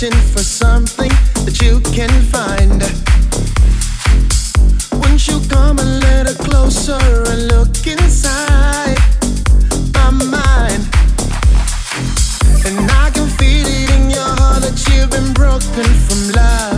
searching for something that you can find. Won't you come a little closer and look inside my mind? And I can feel it in your heart that you've been broken from love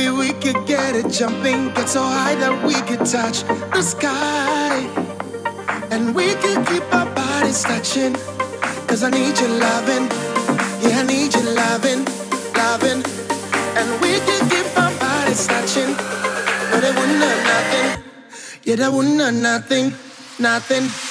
Baby, we could get it jumping, get so high that we could touch the sky. And we could keep our bodies touching. Cause I need your loving. Yeah, I need your loving, loving. And we could keep our bodies touching. But it wouldn't hurt nothing. Yeah, that wouldn't hurt nothing, nothing.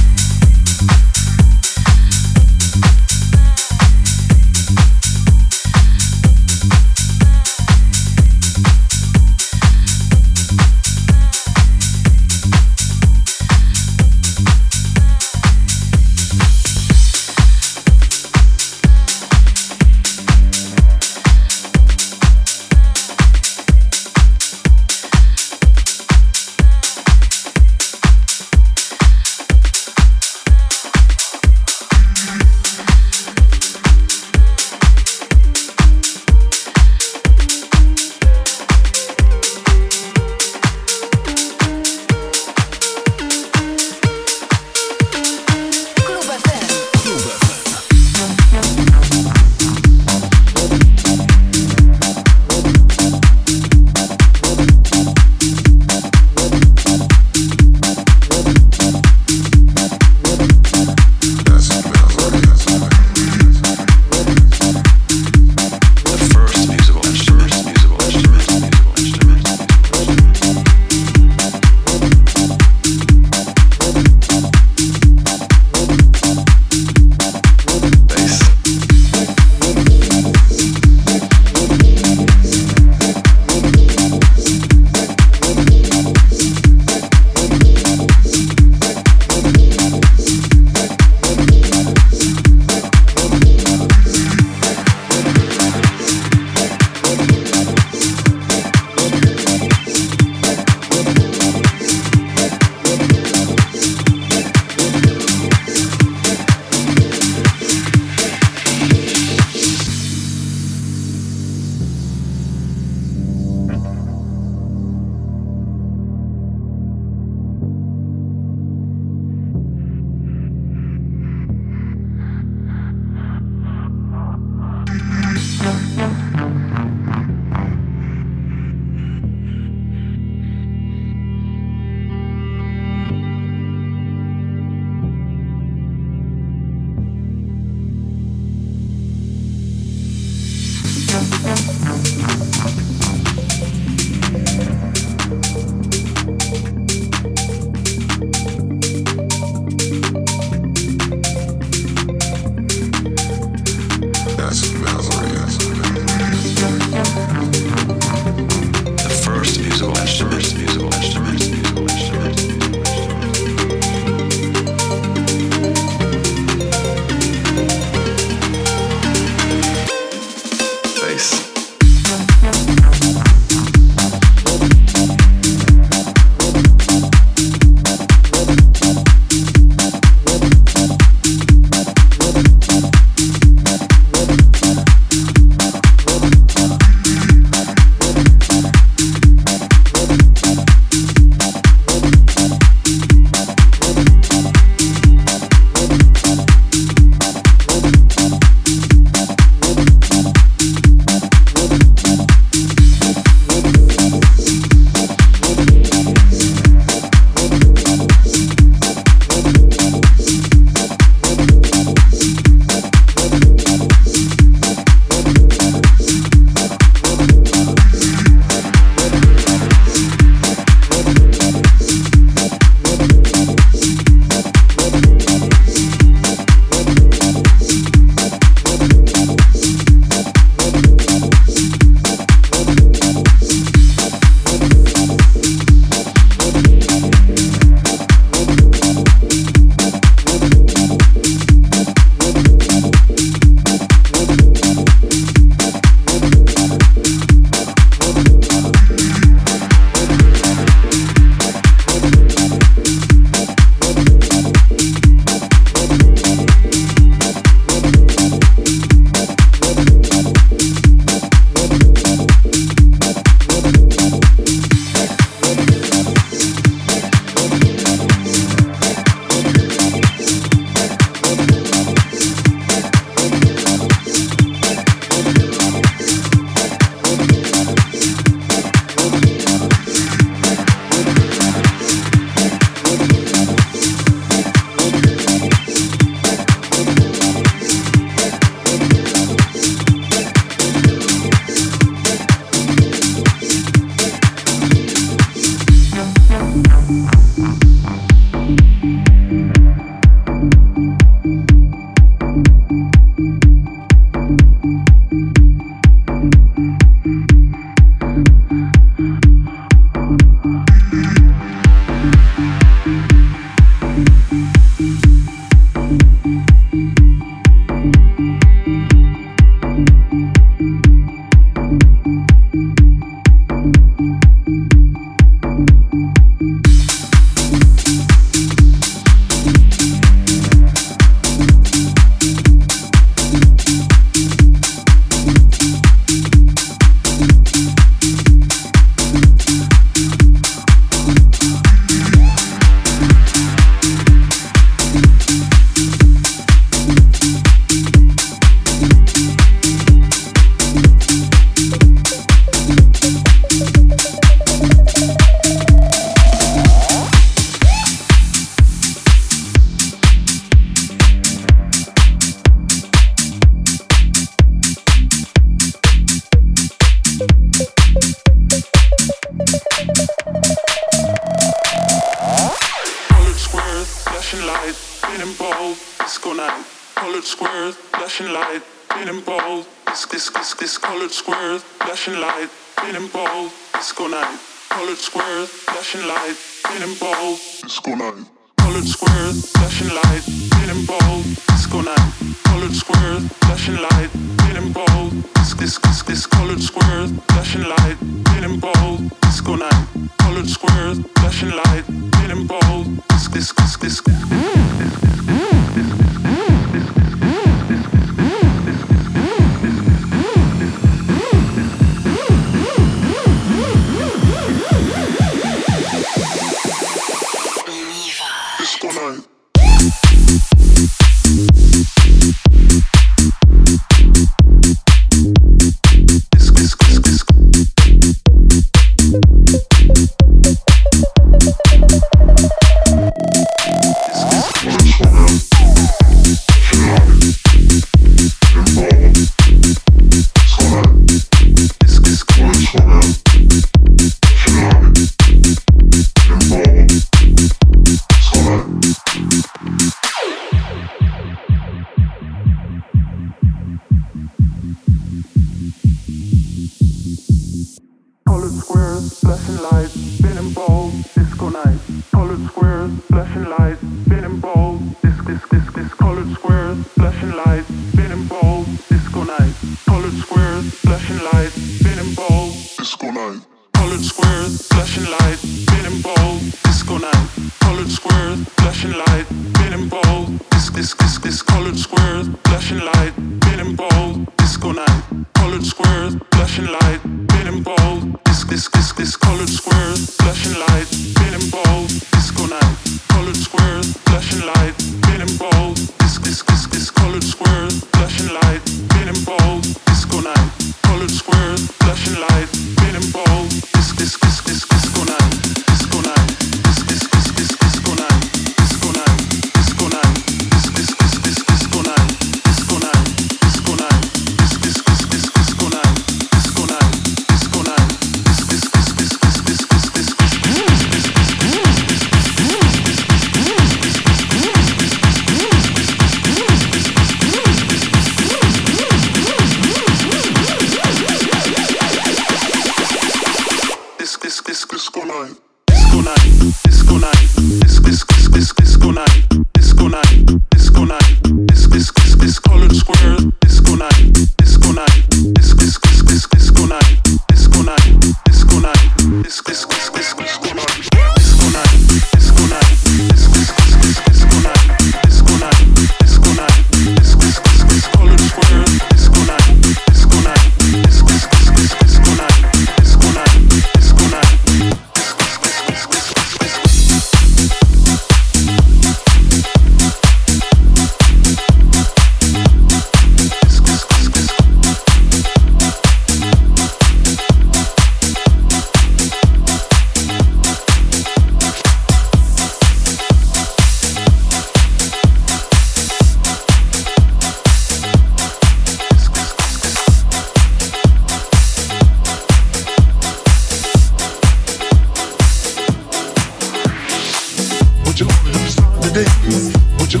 What you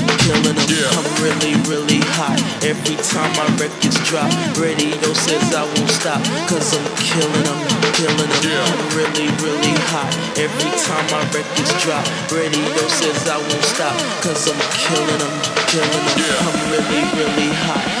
them. I'm really, really hot every time my records drop. Radio says I won't stop, cause I'm killing them, killing them. I'm really, really hot every time my records drop. Radio says I won't stop, cause I'm killing them, killing them. I'm really, really hot